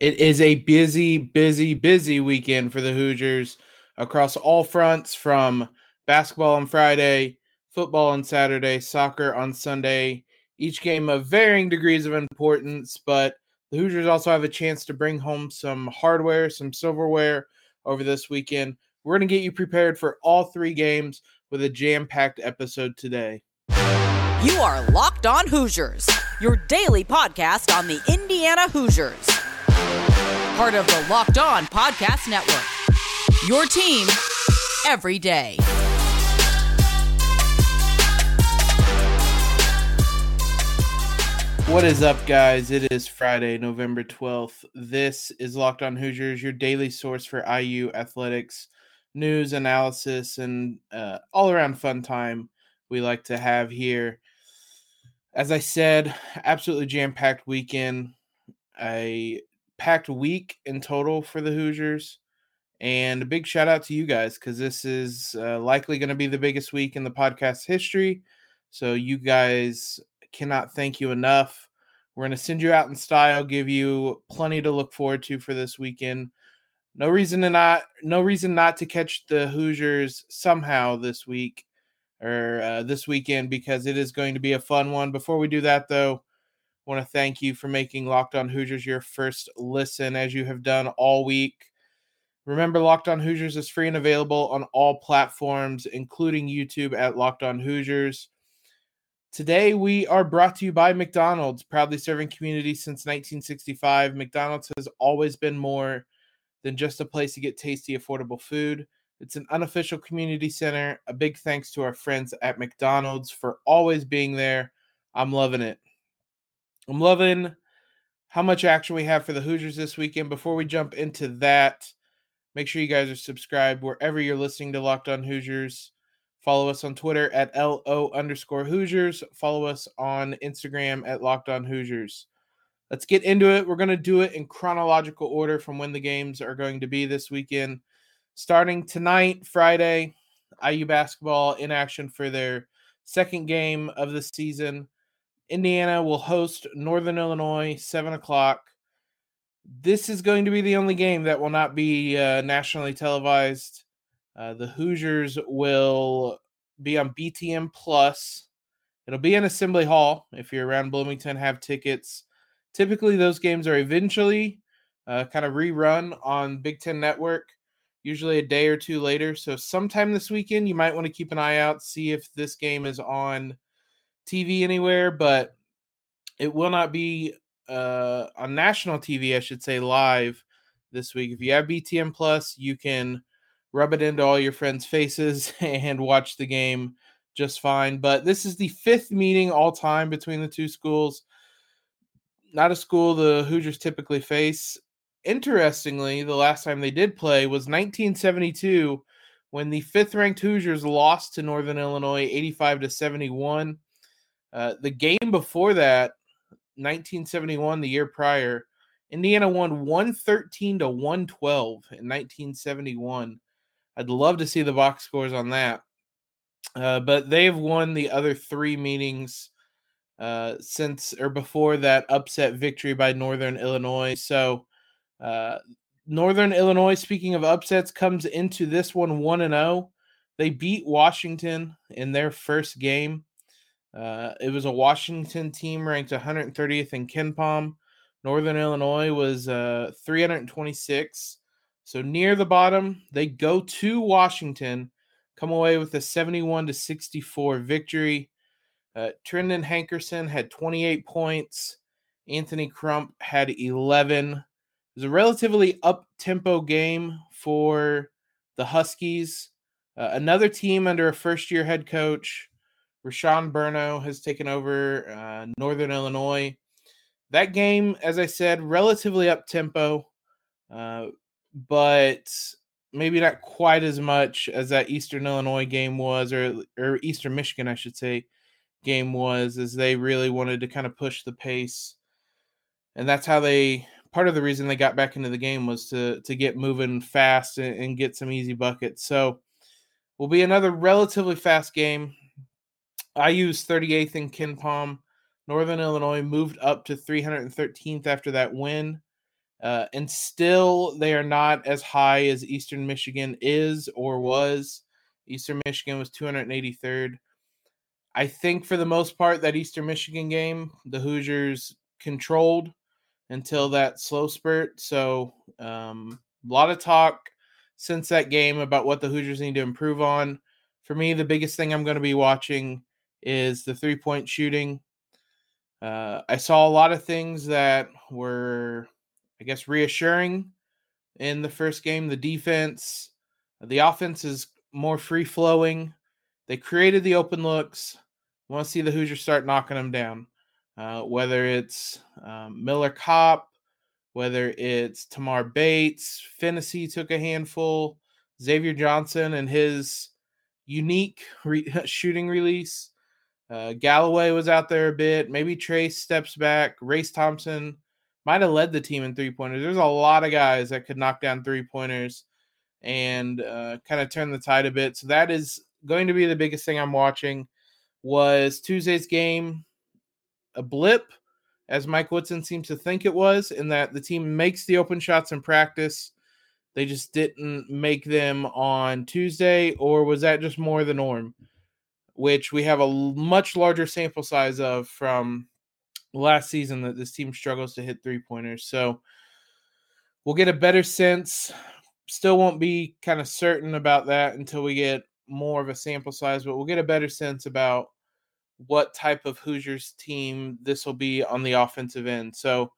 It is a busy, busy, busy weekend for the Hoosiers across all fronts from basketball on Friday, football on Saturday, soccer on Sunday. Each game of varying degrees of importance, but the Hoosiers also have a chance to bring home some hardware, some silverware over this weekend. We're going to get you prepared for all three games with a jam packed episode today. You are Locked On Hoosiers, your daily podcast on the Indiana Hoosiers part of the Locked On Podcast Network. Your team every day. What is up, guys? It is Friday, November 12th. This is Locked On Hoosiers, your daily source for IU athletics, news, analysis, and uh, all around fun time we like to have here. As I said, absolutely jam packed weekend. I packed week in total for the Hoosiers. And a big shout out to you guys because this is uh, likely going to be the biggest week in the podcast history. So, you guys cannot thank you enough. We're going to send you out in style, give you plenty to look forward to for this weekend. No reason to not, no reason not to catch the Hoosiers somehow this week or uh, this weekend because it is going to be a fun one. Before we do that, though, want to thank you for making Locked On Hoosiers your first listen as you have done all week. Remember, Locked On Hoosiers is free and available on all platforms, including YouTube at Locked On Hoosiers. Today, we are brought to you by McDonald's, proudly serving communities since 1965. McDonald's has always been more than just a place to get tasty, affordable food. It's an unofficial community center. A big thanks to our friends at McDonald's for always being there. I'm loving it. I'm loving how much action we have for the Hoosiers this weekend. Before we jump into that, make sure you guys are subscribed wherever you're listening to Locked On Hoosiers. Follow us on Twitter at LO underscore Hoosiers. Follow us on Instagram at Locked On Hoosiers. Let's get into it. We're going to do it in chronological order from when the games are going to be this weekend. Starting tonight, Friday, IU basketball in action for their second game of the season Indiana will host Northern Illinois, 7 o'clock. This is going to be the only game that will not be uh, nationally televised. Uh, the Hoosiers will be on BTN Plus. It'll be in Assembly Hall if you're around Bloomington, have tickets. Typically, those games are eventually uh, kind of rerun on Big Ten Network, usually a day or two later. So, sometime this weekend, you might want to keep an eye out, see if this game is on TV anywhere, but it will not be uh, on national TV, I should say, live this week. If you have BTN Plus, you can rub it into all your friends' faces and watch the game just fine. But this is the fifth meeting all time between the two schools. Not a school the Hoosiers typically face. Interestingly, the last time they did play was 1972 when the fifth ranked Hoosiers lost to Northern Illinois 85 to 71. Uh, the game before that, 1971, the year prior, Indiana won 113 to 112 in 1971. I'd love to see the box scores on that. Uh, but they've won the other three meetings uh, since or before that upset victory by Northern Illinois. So, uh, Northern Illinois, speaking of upsets, comes into this one 1 0. They beat Washington in their first game. Uh, it was a Washington team ranked 130th in KenPom. Northern Illinois was uh, 326. So near the bottom, they go to Washington, come away with a 71 to 64 victory. Uh, Trendon Hankerson had 28 points. Anthony Crump had 11. It was a relatively up tempo game for the Huskies. Uh, another team under a first year head coach Rashon Burno has taken over uh, Northern Illinois. That game, as I said, relatively up tempo, uh, but maybe not quite as much as that Eastern Illinois game was, or or Eastern Michigan, I should say, game was, as they really wanted to kind of push the pace, and that's how they. Part of the reason they got back into the game was to to get moving fast and, and get some easy buckets. So, will be another relatively fast game. IU's 38th in KenPom. Northern Illinois moved up to 313th after that win. Uh, and still, they are not as high as Eastern Michigan is or was. Eastern Michigan was 283rd. I think for the most part, that Eastern Michigan game, the Hoosiers controlled until that slow spurt. So, um, a lot of talk since that game about what the Hoosiers need to improve on. For me, the biggest thing I'm going to be watching is the three point shooting. Uh, I saw a lot of things that were, I guess, reassuring in the first game. The defense, the offense is more free flowing. They created the open looks. Want to see the Hoosiers start knocking them down. Uh, whether it's um, Miller Kopp, whether it's Tamar Bates, Phinisee took a handful, Xavier Johnson and his unique re- shooting release. Uh, Galloway was out there a bit. Maybe Trace steps back. Race Thompson might have led the team in three pointers. There's a lot of guys that could knock down three pointers and uh, kind of turn the tide a bit. So that is going to be the biggest thing I'm watching. Was Tuesday's game a blip, as Mike Woodson seems to think it was, in that the team makes the open shots in practice. They just didn't make them on Tuesday, or was that just more the norm? Which we have a much larger sample size of from last season that this team struggles to hit three pointers. So we'll get a better sense. Still won't be kind of certain about that until we get more of a sample size, but we'll get a better sense about what type of Hoosiers team this will be on the offensive end. So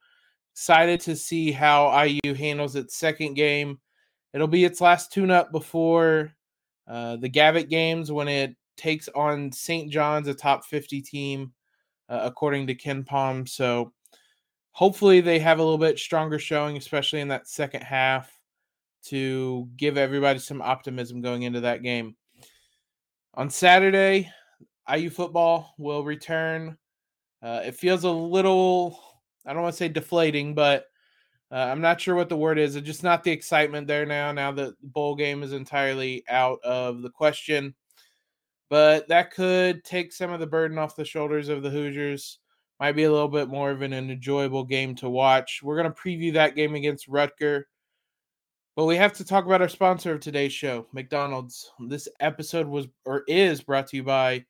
excited to see how IU handles its second game. It'll be its last tune up before uh, the Gavitt games when it takes on St. John's, a top 50 team, uh, according to KenPom. So hopefully they have a little bit stronger showing, especially in that second half, to give everybody some optimism going into that game. On Saturday, IU football will return. Uh, it feels a little, I don't want to say deflating, but uh, I'm not sure what the word is. It's just not the excitement there now, now that the bowl game is entirely out of the question. But that could take some of the burden off the shoulders of the Hoosiers. Might be a little bit more of an enjoyable game to watch. We're going to preview that game against Rutger. But we have to talk about our sponsor of today's show, McDonald's. This episode was or is brought to you by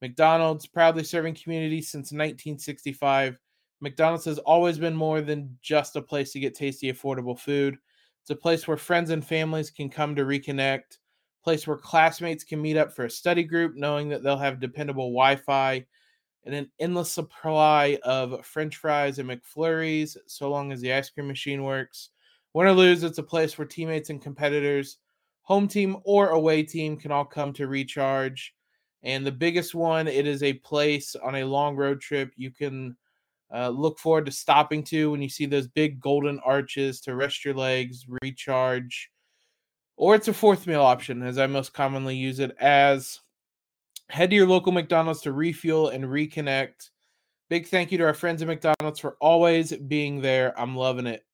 McDonald's, proudly serving communities since 1965. McDonald's has always been more than just a place to get tasty, affordable food. It's a place where friends and families can come to reconnect, place where classmates can meet up for a study group, knowing that they'll have dependable Wi Fi, and an endless supply of French fries and McFlurries, so long as the ice cream machine works. Win or lose, it's a place where teammates and competitors, home team or away team, can all come to recharge. And the biggest one, it is a place on a long road trip you can uh, look forward to stopping to when you see those big golden arches to rest your legs, recharge. Or it's a fourth meal option, as I most commonly use it as head to your local McDonald's to refuel and reconnect. Big thank you to our friends at McDonald's for always being there. I'm loving it.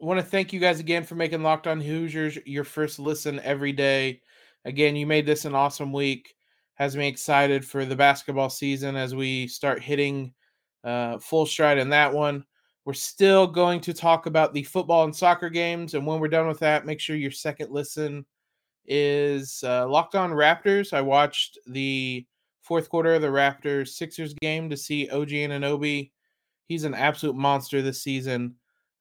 I want to thank you guys again for making Locked On Hoosiers your first listen every day. Again, you made this an awesome week. Has me excited for the basketball season as we start hitting uh, full stride in that one. We're still going to talk about the football and soccer games. And when we're done with that, make sure your second listen is uh, Locked On Raptors. I watched the fourth quarter of the Raptors Sixers game to see OG Anunoby. He's an absolute monster this season.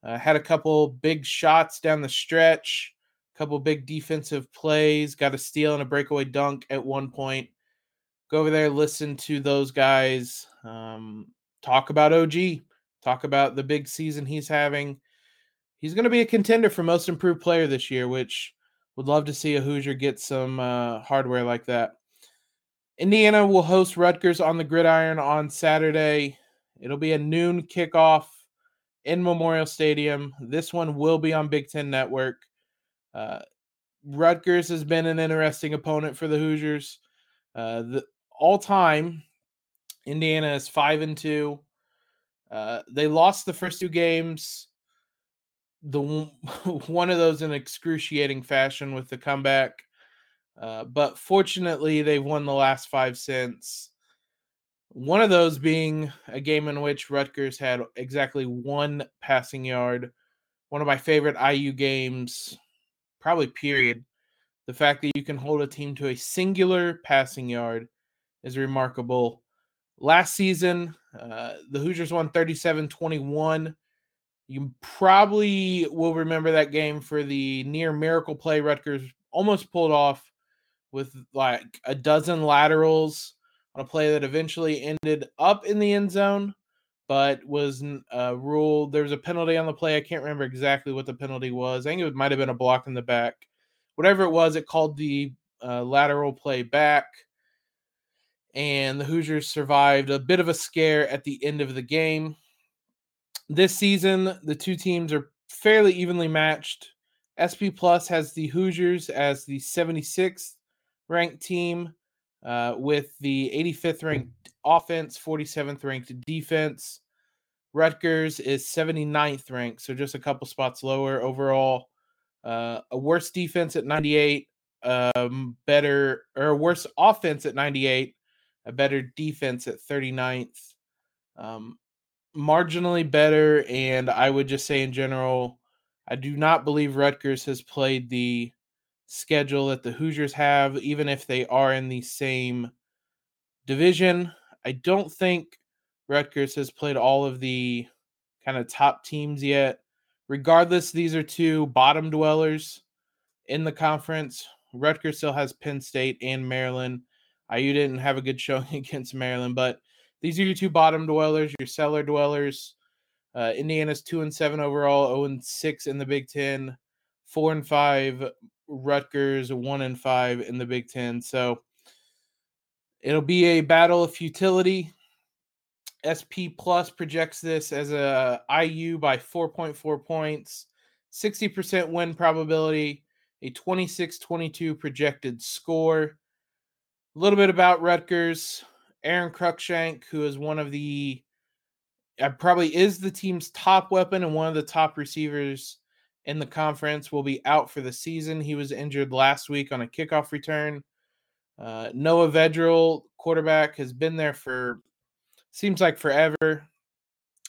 Uh, had a couple big shots down the stretch a couple big defensive plays, got a steal and a breakaway dunk at one point. Go over there, listen to those guys um, talk about OG, talk about the big season he's having. He's going to be a contender for most improved player this year, which would love to see a Hoosier get some uh, hardware like that. Indiana will host Rutgers on the gridiron on Saturday. It'll be a noon kickoff in Memorial Stadium. This one will be on Big Ten Network. Uh, Rutgers has been an interesting opponent for the Hoosiers. Uh, the all time, Indiana is five and two. Uh, they lost the first two games. The one of those in excruciating fashion with the comeback, uh, but fortunately they've won the last five since. One of those being a game in which Rutgers had exactly one passing yard. One of my favorite IU games, probably period. The fact that you can hold a team to a singular passing yard is remarkable. Last season, uh, the Hoosiers won 37 21. You probably will remember that game for the near miracle play Rutgers almost pulled off with like a dozen laterals on a play that eventually ended up in the end zone, but was uh, ruled. There was a penalty on the play. I can't remember exactly what the penalty was. I think it might have been a block in the back. Whatever it was, it called the uh, lateral play back and the Hoosiers survived a bit of a scare at the end of the game. This season, the two teams are fairly evenly matched. SP Plus has the Hoosiers as the 76th ranked team, uh, with the 85th ranked offense, 47th ranked defense. Rutgers is 79th ranked, so just a couple spots lower overall. Uh, a worse defense at 98, um, better or worse offense at 98, a better defense at 39th. Um, marginally better, and I would just say in general, I do not believe Rutgers has played the schedule that the Hoosiers have, even if they are in the same division. I don't think Rutgers has played all of the kind of top teams yet. Regardless, these are two bottom dwellers in the conference. Rutgers still has Penn State and Maryland. IU didn't have a good showing against Maryland, but these are your two bottom dwellers, your cellar dwellers. Uh, Indiana's two and seven overall, zero oh and six in the Big Ten, four and five. Rutgers one and five in the Big Ten. So it'll be a battle of futility. SP Plus projects this as a IU by 4.4 points, 60% win probability, a 26-22 projected score. A little bit about Rutgers. Aaron Cruikshank, who is one of the uh, probably is the team's top weapon and one of the top receivers in the conference, will be out for the season. He was injured last week on a kickoff return. Uh, Noah Vedral, quarterback, has been there for seems like forever.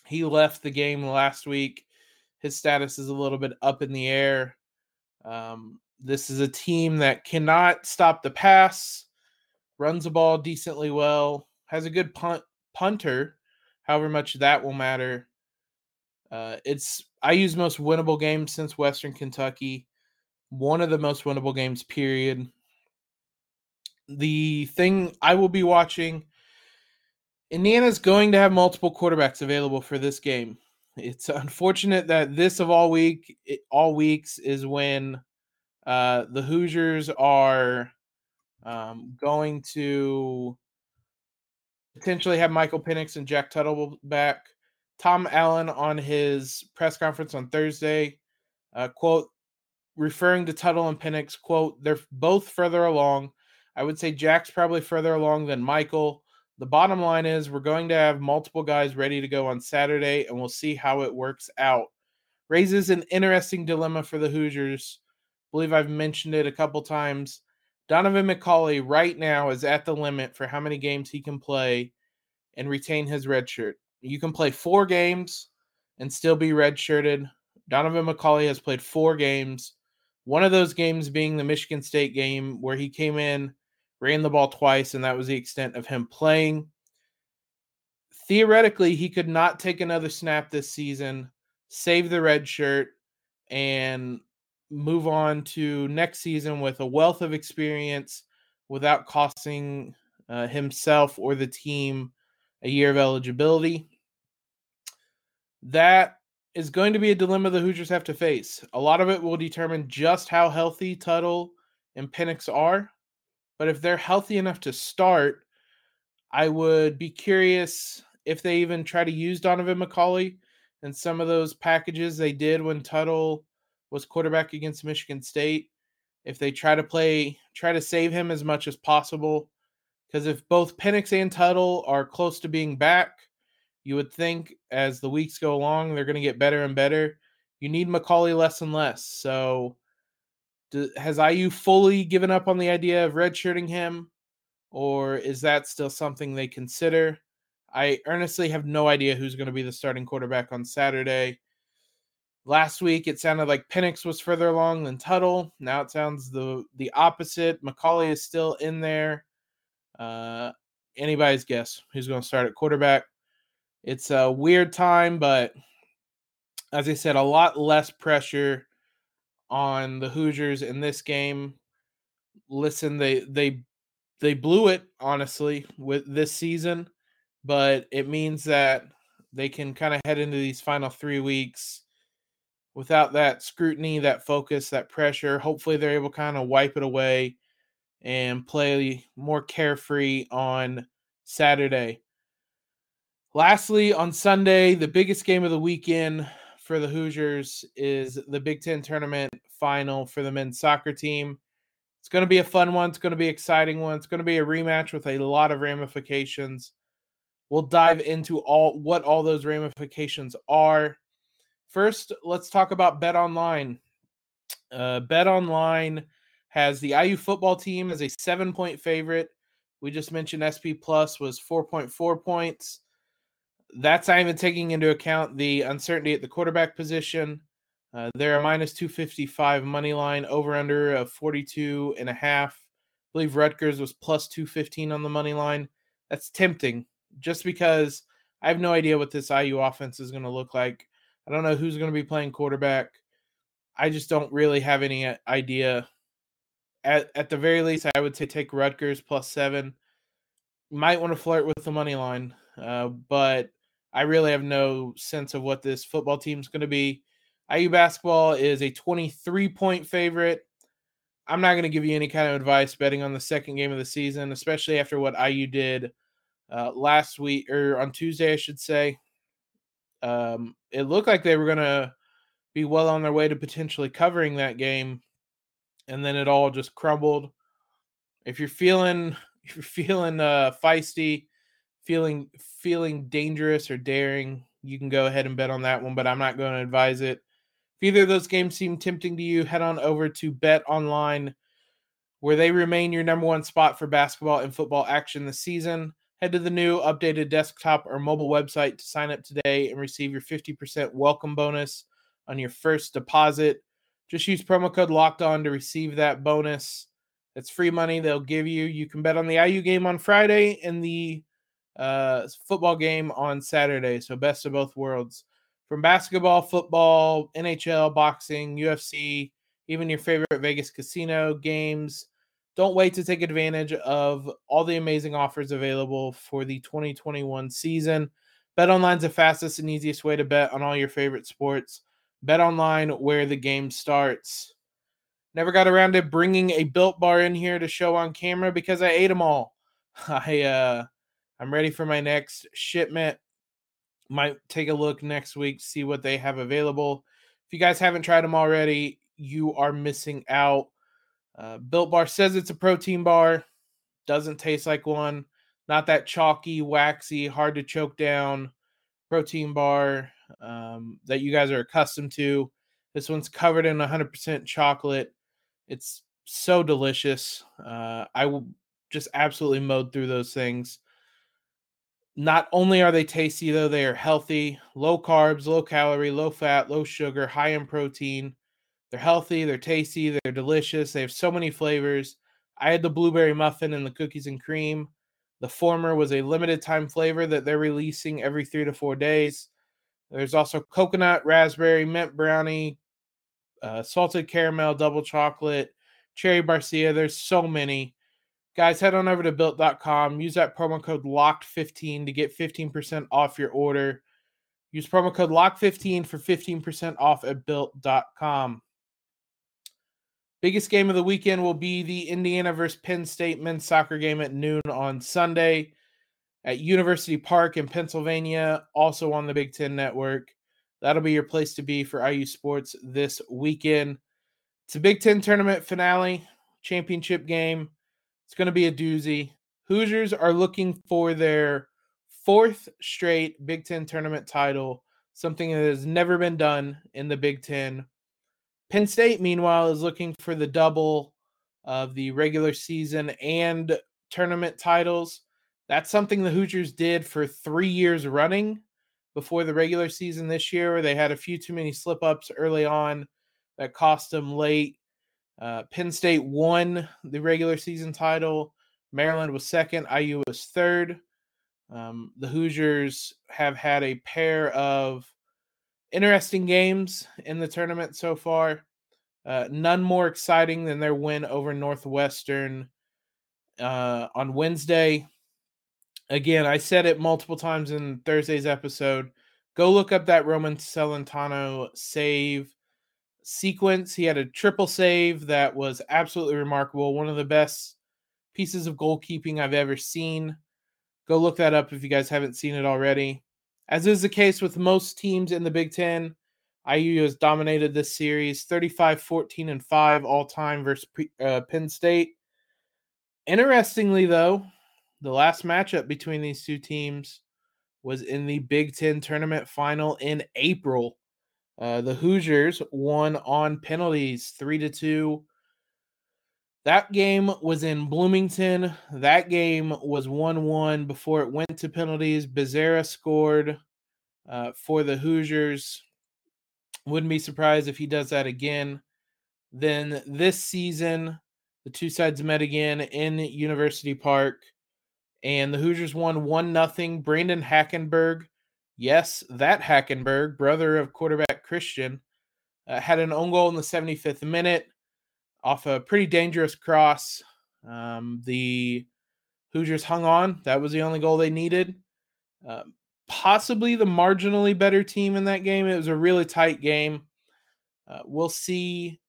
He left the game last week. His status is a little bit up in the air. Um, this is a team that cannot stop the pass runs the ball decently well, has a good punt punter, however much that will matter. Uh, it's IU's most winnable games since Western Kentucky, one of the most winnable games. Period. The thing I will be watching. Indiana's going to have multiple quarterbacks available for this game. It's unfortunate that this of all week, all weeks, is when uh, the Hoosiers are um, going to potentially have Michael Penix and Jack Tuttle back. Tom Allen on his press conference on Thursday, uh, quote, referring to Tuttle and Penix, quote, they're both further along. I would say Jack's probably further along than Michael. The bottom line is we're going to have multiple guys ready to go on Saturday, and we'll see how it works out. Raises an interesting dilemma for the Hoosiers. I believe I've mentioned it a couple times. Donaven McCulley right now is at the limit for how many games he can play and retain his red shirt. You can play four games and still be redshirted. Donaven McCulley has played four games. One of those games being the Michigan State game where he came in, ran the ball twice, and that was the extent of him playing. Theoretically, he could not take another snap this season, save the red shirt, and move on to next season with a wealth of experience without costing uh, himself or the team a year of eligibility. That is going to be a dilemma the Hoosiers have to face. A lot of it will determine just how healthy Tuttle and Penix are. But if they're healthy enough to start, I would be curious if they even try to use Donaven McCulley and some of those packages they did when Tuttle was quarterback against Michigan State. If they try to play, try to save him as much as possible, because if both Penix and Tuttle are close to being back, you would think as the weeks go along, they're going to get better and better. You need McCulley less and less. So, do, has IU fully given up on the idea of redshirting him, or is that still something they consider? I earnestly have no idea who's going to be the starting quarterback on Saturday. Last week it sounded like Penix was further along than Tuttle. Now it sounds the the opposite. McCulley is still in there. Uh, anybody's guess who's going to start at quarterback. It's a weird time, but as I said, a lot less pressure on the Hoosiers in this game. Listen, they they they blew it honestly with this season, but it means that they can kind of head into these final 3 weeks without that scrutiny, that focus, that pressure. Hopefully they're able to kind of wipe it away and play more carefree on Saturday. Lastly, on Sunday, the biggest game of the weekend for the Hoosiers is the Big Ten tournament final for the men's soccer team. It's going to be a fun one. It's going to be exciting one. It's going to be a rematch with a lot of ramifications. We'll dive into all what all those ramifications are. First, let's talk about Bet Online. Uh, Bet Online has the IU football team as a seven point favorite. We just mentioned SP Plus was 4.4 points. That's not even taking into account the uncertainty at the quarterback position. Uh, they're a minus 255 money line over under of 42 and a half. I believe Rutgers was plus 215 on the money line. That's tempting just because I have no idea what this IU offense is going to look like. I don't know who's going to be playing quarterback. I just don't really have any uh, idea. At, at the very least, I would say take Rutgers plus seven. Might want to flirt with the money line, uh, but I really have no sense of what this football team is going to be. IU basketball is a 23 point favorite. I'm not going to give you any kind of advice betting on the second game of the season, especially after what IU did uh, last week or on Tuesday, I should say. Um, it looked like they were going to be well on their way to potentially covering that game, and then it all just crumbled. If you're feeling, if you're feeling uh, feisty, feeling feeling dangerous or daring, you can go ahead and bet on that one. But I'm not going to advise it. If either of those games seem tempting to you, head on over to Bet Online, where they remain your number one spot for basketball and football action this season. Head to the new updated desktop or mobile website to sign up today and receive your 50% welcome bonus on your first deposit. Just use promo code locked on to receive that bonus. It's free money they'll give you. You can bet on the IU game on Friday and the uh, football game on Saturday. So, best of both worlds from basketball, football, NHL, boxing, UFC, even your favorite Vegas casino games. Don't wait to take advantage of all the amazing offers available for the 2021 season. Bet is the fastest and easiest way to bet on all your favorite sports. Bet online where the game starts. Never got around to bringing a built bar in here to show on camera because I ate them all. I uh I'm ready for my next shipment might take a look next week, see what they have available. If you guys haven't tried them already, you are missing out. Uh, Built Bar says it's a protein bar, doesn't taste like one. Not that chalky, waxy, hard to choke down protein bar um, that you guys are accustomed to. This one's covered in 100% chocolate. It's so delicious. Uh, I will just absolutely mowed through those things. Not only are they tasty, though, they are healthy, low carbs, low calorie, low fat, low sugar, high in protein. They're healthy, they're tasty, they're delicious. They have so many flavors. I had the blueberry muffin and the cookies and cream. The former was a limited time flavor that they're releasing every three to four days. There's also coconut, raspberry, mint brownie, uh, salted caramel, double chocolate, cherry barcia. There's so many. Guys, head on over to built.com. Use that promo code LOCKED15 to get 15% off your order. Use promo code LOCK15 for 15% off at built.com. Biggest game of the weekend will be the Indiana versus Penn State men's soccer game at noon on Sunday at University Park in Pennsylvania, also on the Big Ten Network. That'll be your place to be for IU Sports this weekend. It's a Big Ten tournament finale, championship game. It's going to be a doozy. Hoosiers are looking for their fourth straight Big Ten tournament title, something that has never been done in the Big Ten. Penn State, meanwhile, is looking for the double of the regular season and tournament titles. That's something the Hoosiers did for three years running before the regular season this year, where they had a few too many slip ups early on that cost them late. Uh, Penn State won the regular season title. Maryland was second. IU was third. Um, the Hoosiers have had a pair of interesting games in the tournament so far. Uh, none more exciting than their win over Northwestern uh, on Wednesday. Again, I said it multiple times in Thursday's episode. Go look up that Roman Celentano save sequence. He had a triple save that was absolutely remarkable. One of the best pieces of goalkeeping I've ever seen. Go look that up if you guys haven't seen it already. As is the case with most teams in the Big Ten, IU has dominated this series 35 14 and 5 all time versus uh, Penn State. Interestingly, though, the last matchup between these two teams was in the Big Ten tournament final in April. Uh, the Hoosiers won on penalties, three to two. That game was in Bloomington. That game was 1 1 before it went to penalties. Bezerra scored uh, for the Hoosiers. Wouldn't be surprised if he does that again. Then this season, the two sides met again in University Park, and the Hoosiers won 1 0. Brandon Hackenberg, yes, that Hackenberg, brother of quarterback Christian, uh, had an own goal in the 75th minute off a pretty dangerous cross. Um, the Hoosiers hung on. That was the only goal they needed. Uh, possibly the marginally better team in that game. It was a really tight game. Uh, we'll see.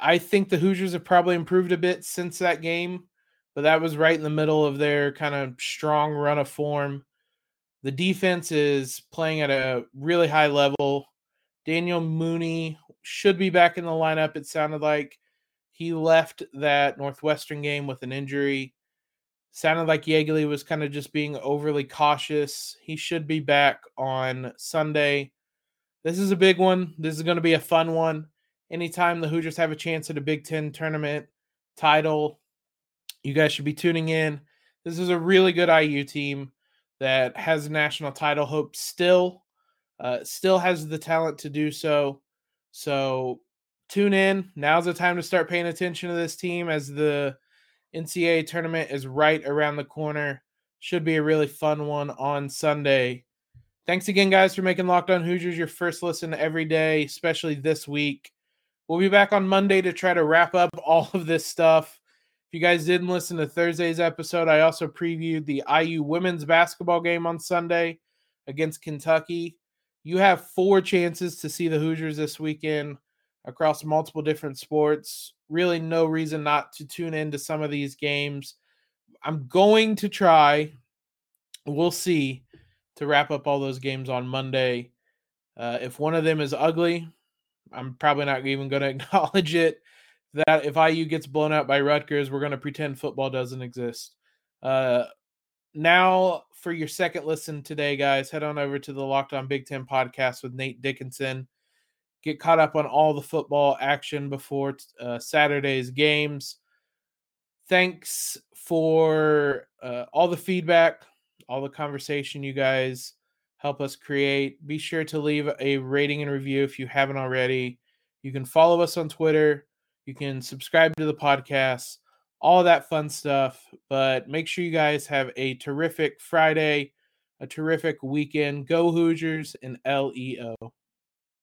I think the Hoosiers have probably improved a bit since that game, but that was right in the middle of their kind of strong run of form. The defense is playing at a really high level. Daniel Mooney should be back in the lineup. It sounded like he left that Northwestern game with an injury. Sounded like Yeagley was kind of just being overly cautious. He should be back on Sunday. This is a big one. This is going to be a fun one. Anytime the Hoosiers have a chance at a Big Ten tournament title, you guys should be tuning in. This is a really good IU team that has national title hope still. Uh, still has the talent to do so. So tune in. Now's the time to start paying attention to this team as the NCAA tournament is right around the corner. Should be a really fun one on Sunday. Thanks again, guys, for making Locked On Hoosiers your first listen every day, especially this week. We'll be back on Monday to try to wrap up all of this stuff. If you guys didn't listen to Thursday's episode, I also previewed the IU women's basketball game on Sunday against Kentucky. You have four chances to see the Hoosiers this weekend across multiple different sports. Really, no reason not to tune into some of these games. I'm going to try, we'll see, to wrap up all those games on Monday. Uh, if one of them is ugly, I'm probably not even going to acknowledge it. That if IU gets blown out by Rutgers, we're going to pretend football doesn't exist. Uh, now, for your second listen today, guys, head on over to the Locked On Big Ten podcast with Nate Dickinson get caught up on all the football action before uh, Saturday's games. Thanks for uh, all the feedback, all the conversation you guys help us create. Be sure to leave a rating and review if you haven't already. You can follow us on Twitter. You can subscribe to the podcast, all that fun stuff. But make sure you guys have a terrific Friday, a terrific weekend. Go Hoosiers and LEO.